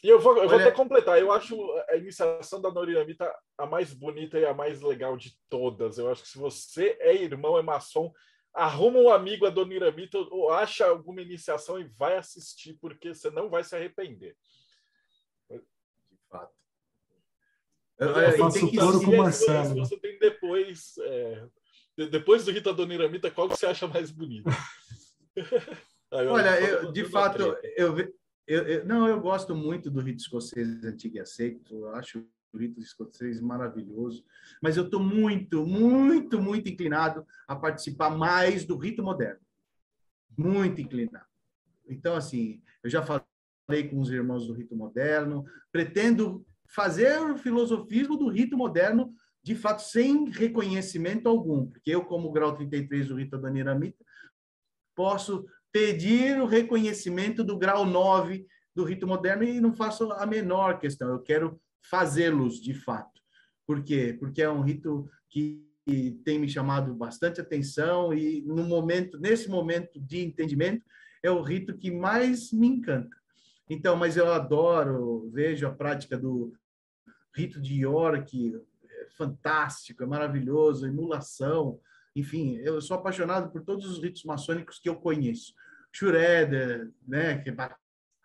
E eu vou, eu vou até completar. Eu acho a iniciação da Adoniramita a mais bonita e a mais legal de todas. Eu acho que se você é irmão, é maçom, arruma um amigo Adoniramita ou acha alguma iniciação e vai assistir, porque você não vai se arrepender. De fato. Eu, eu, eu faço coro com o Marcelo. Você tem depois. É, depois do Rita Adoniramita, qual que você acha mais bonito? Olha, eu, de fato, eu, eu, eu, não, eu gosto muito do rito escocês antigo e aceito. Eu acho rito escocês maravilhoso. Mas eu estou muito, muito, muito inclinado a participar mais do rito moderno. Muito inclinado. Então, assim, eu já falei com os irmãos do rito moderno, pretendo fazer o filosofismo do rito moderno de fato, sem reconhecimento algum, porque eu, como grau 33 do Rito Adoniramita, posso pedir o reconhecimento do grau 9 do rito moderno e não faço a menor questão, eu quero fazê-los de fato. Por quê? Porque é um rito que tem me chamado bastante atenção e no momento, nesse momento de entendimento, é o rito que mais me encanta. Então, mas eu adoro, vejo a prática do rito de York, é fantástico, é maravilhoso, emulação, enfim, eu sou apaixonado por todos os ritos maçônicos que eu conheço. Schroeder, né, que é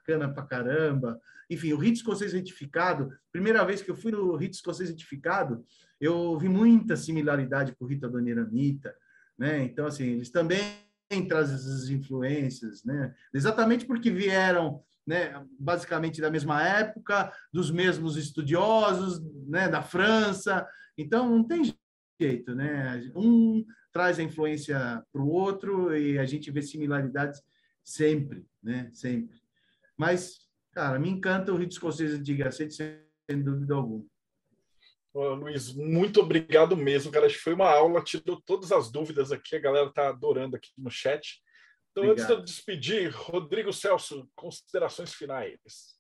bacana pra caramba. Enfim, o rito escocês retificado, primeira vez que eu fui no rito escocês retificado, eu vi muita similaridade com o rito adoniramita, né? Então, assim, eles também trazem essas influências, né? Exatamente porque vieram, né, basicamente da mesma época, dos mesmos estudiosos, né, da França. Então, não tem jeito, né? Um traz a influência para o outro e a gente vê similaridades sempre, né? Sempre. Mas, cara, me encanta o rito escocês de Gacete, sem dúvida alguma. Ô, Luiz, muito obrigado mesmo, cara. Acho que foi uma aula, tirou todas as dúvidas aqui, a galera tá adorando aqui no chat. Então, obrigado. antes de eu despedir, Rodrigo Celso, considerações finais.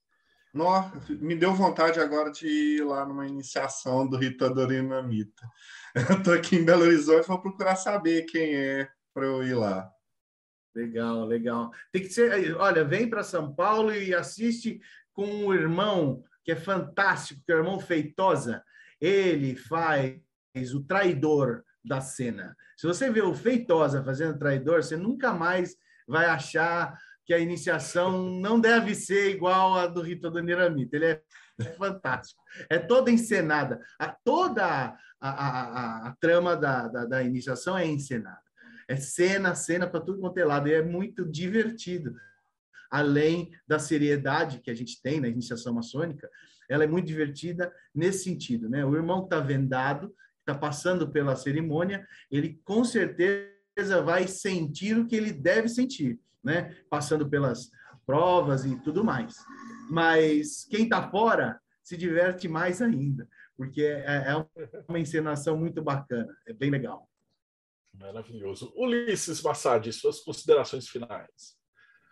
Nó, me deu vontade agora de ir lá numa iniciação do Rito Adorinamita. Eu estou aqui em Belo Horizonte, vou procurar saber quem é para eu ir lá. Legal, legal. Tem que ser, olha, vem para São Paulo e assiste com um irmão que é fantástico, que é o irmão Feitosa. Ele faz o traidor da cena. Se você vê o Feitosa fazendo traidor, você nunca mais vai achar que a iniciação não deve ser igual a do Rito do Niramita. Ele é fantástico. É toda encenada. A, toda a, a, a, a trama da, da, da iniciação é encenada. É cena, cena para tudo quanto é lado. E é muito divertido. Além da seriedade que a gente tem na iniciação maçônica, ela é muito divertida nesse sentido. Né? O irmão que está vendado, está passando pela cerimônia, ele com certeza vai sentir o que ele deve sentir, né? passando pelas provas e tudo mais. Mas quem está fora se diverte mais ainda, porque é, é uma encenação muito bacana, é bem legal. Maravilhoso. Ulisses Massad, suas considerações finais.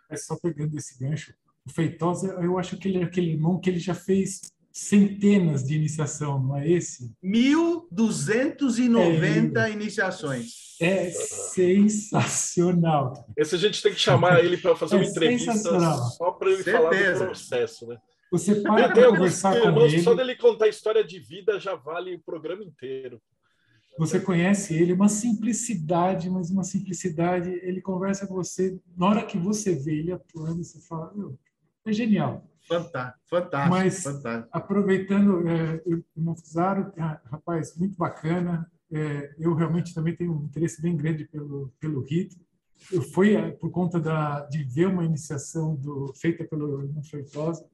É só pegando esse gancho. O Feitosa, eu acho que ele é aquele irmão que ele já fez centenas de iniciação, não é esse? 1.290 é, iniciações. É sensacional. Esse a gente tem que chamar ele para fazer é uma entrevista só para ele Certeza. falar do processo, né? Você para para conversar com ele. Só dele contar a história de vida já vale o programa inteiro. Você conhece ele, uma simplicidade, mas uma simplicidade. Ele conversa com você, na hora que você vê ele atuando, você fala, meu, é genial. Fantástico, fantástico. Mas, fantástico. aproveitando, é, o Mofuzaro, rapaz, muito bacana. É, eu realmente também tenho um interesse bem grande pelo, pelo rito. Eu fui é, por conta da, de ver uma iniciação do, feita pelo irmão Feitosa.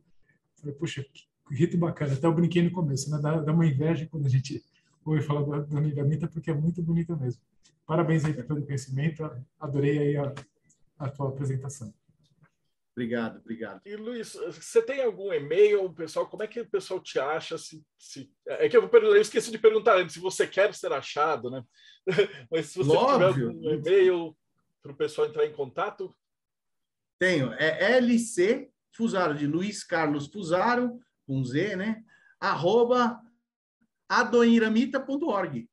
Falei, puxa, que rito bacana. Até eu brinquei no começo, né? dá, dá uma inveja quando a gente ouve falar da, da Nigamita, porque é muito bonita mesmo. Parabéns aí pelo conhecimento, adorei aí a, a tua apresentação. Obrigado, obrigado. E Luiz, você tem algum e-mail, pessoal? Como é que o pessoal te acha? Se, se... É que eu, eu esqueci de perguntar antes se você quer ser achado, né? Mas se você Óbvio. tiver algum e-mail para o pessoal entrar em contato. Tenho. É LC Fusaro, de Luiz Carlos Fusaro, com Z, né? Arroba adoiramita.org.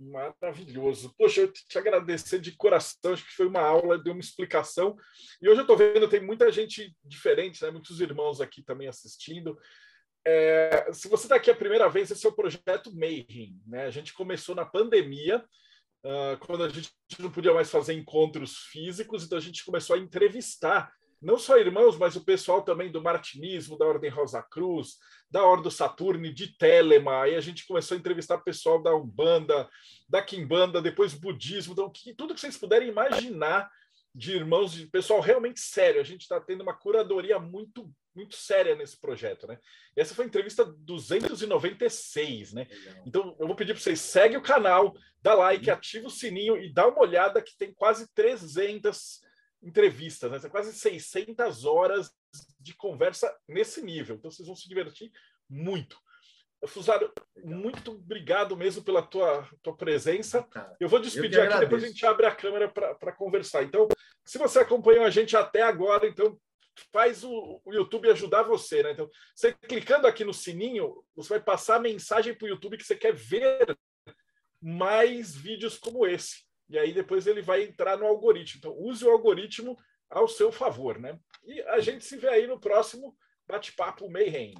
Maravilhoso. Poxa, eu te agradecer de coração, acho que foi uma aula, deu uma explicação. E hoje eu estou vendo, tem muita gente diferente, né? muitos irmãos aqui também assistindo. É, se você está aqui a primeira vez, esse é o projeto Mayhem. Né? A gente começou na pandemia, uh, quando a gente não podia mais fazer encontros físicos, então a gente começou a entrevistar não só irmãos, mas o pessoal também do martinismo, da Ordem Rosa Cruz, da Ordem do Saturno, de Telema. Aí a gente começou a entrevistar o pessoal da Umbanda, da Kimbanda, depois budismo. Então, que, tudo que vocês puderem imaginar de irmãos, de pessoal realmente sério. A gente está tendo uma curadoria muito muito séria nesse projeto, né? Essa foi a entrevista 296, né? Então eu vou pedir para vocês segue o canal, dá like, ativa o sininho e dá uma olhada que tem quase 300 entrevistas, né? quase 600 horas de conversa nesse nível. Então vocês vão se divertir muito. Fusaro, muito obrigado mesmo pela tua, tua presença. Eu vou despedir Eu aqui, depois a gente abre a câmera para conversar. Então, se você acompanhou a gente até agora, então faz o, o, YouTube ajudar você, né? Então, você clicando aqui no sininho, você vai passar a mensagem para o YouTube que você quer ver mais vídeos como esse. E aí depois ele vai entrar no algoritmo. Então, use o algoritmo ao seu favor, né? E a gente se vê aí no próximo bate-papo Mayhem.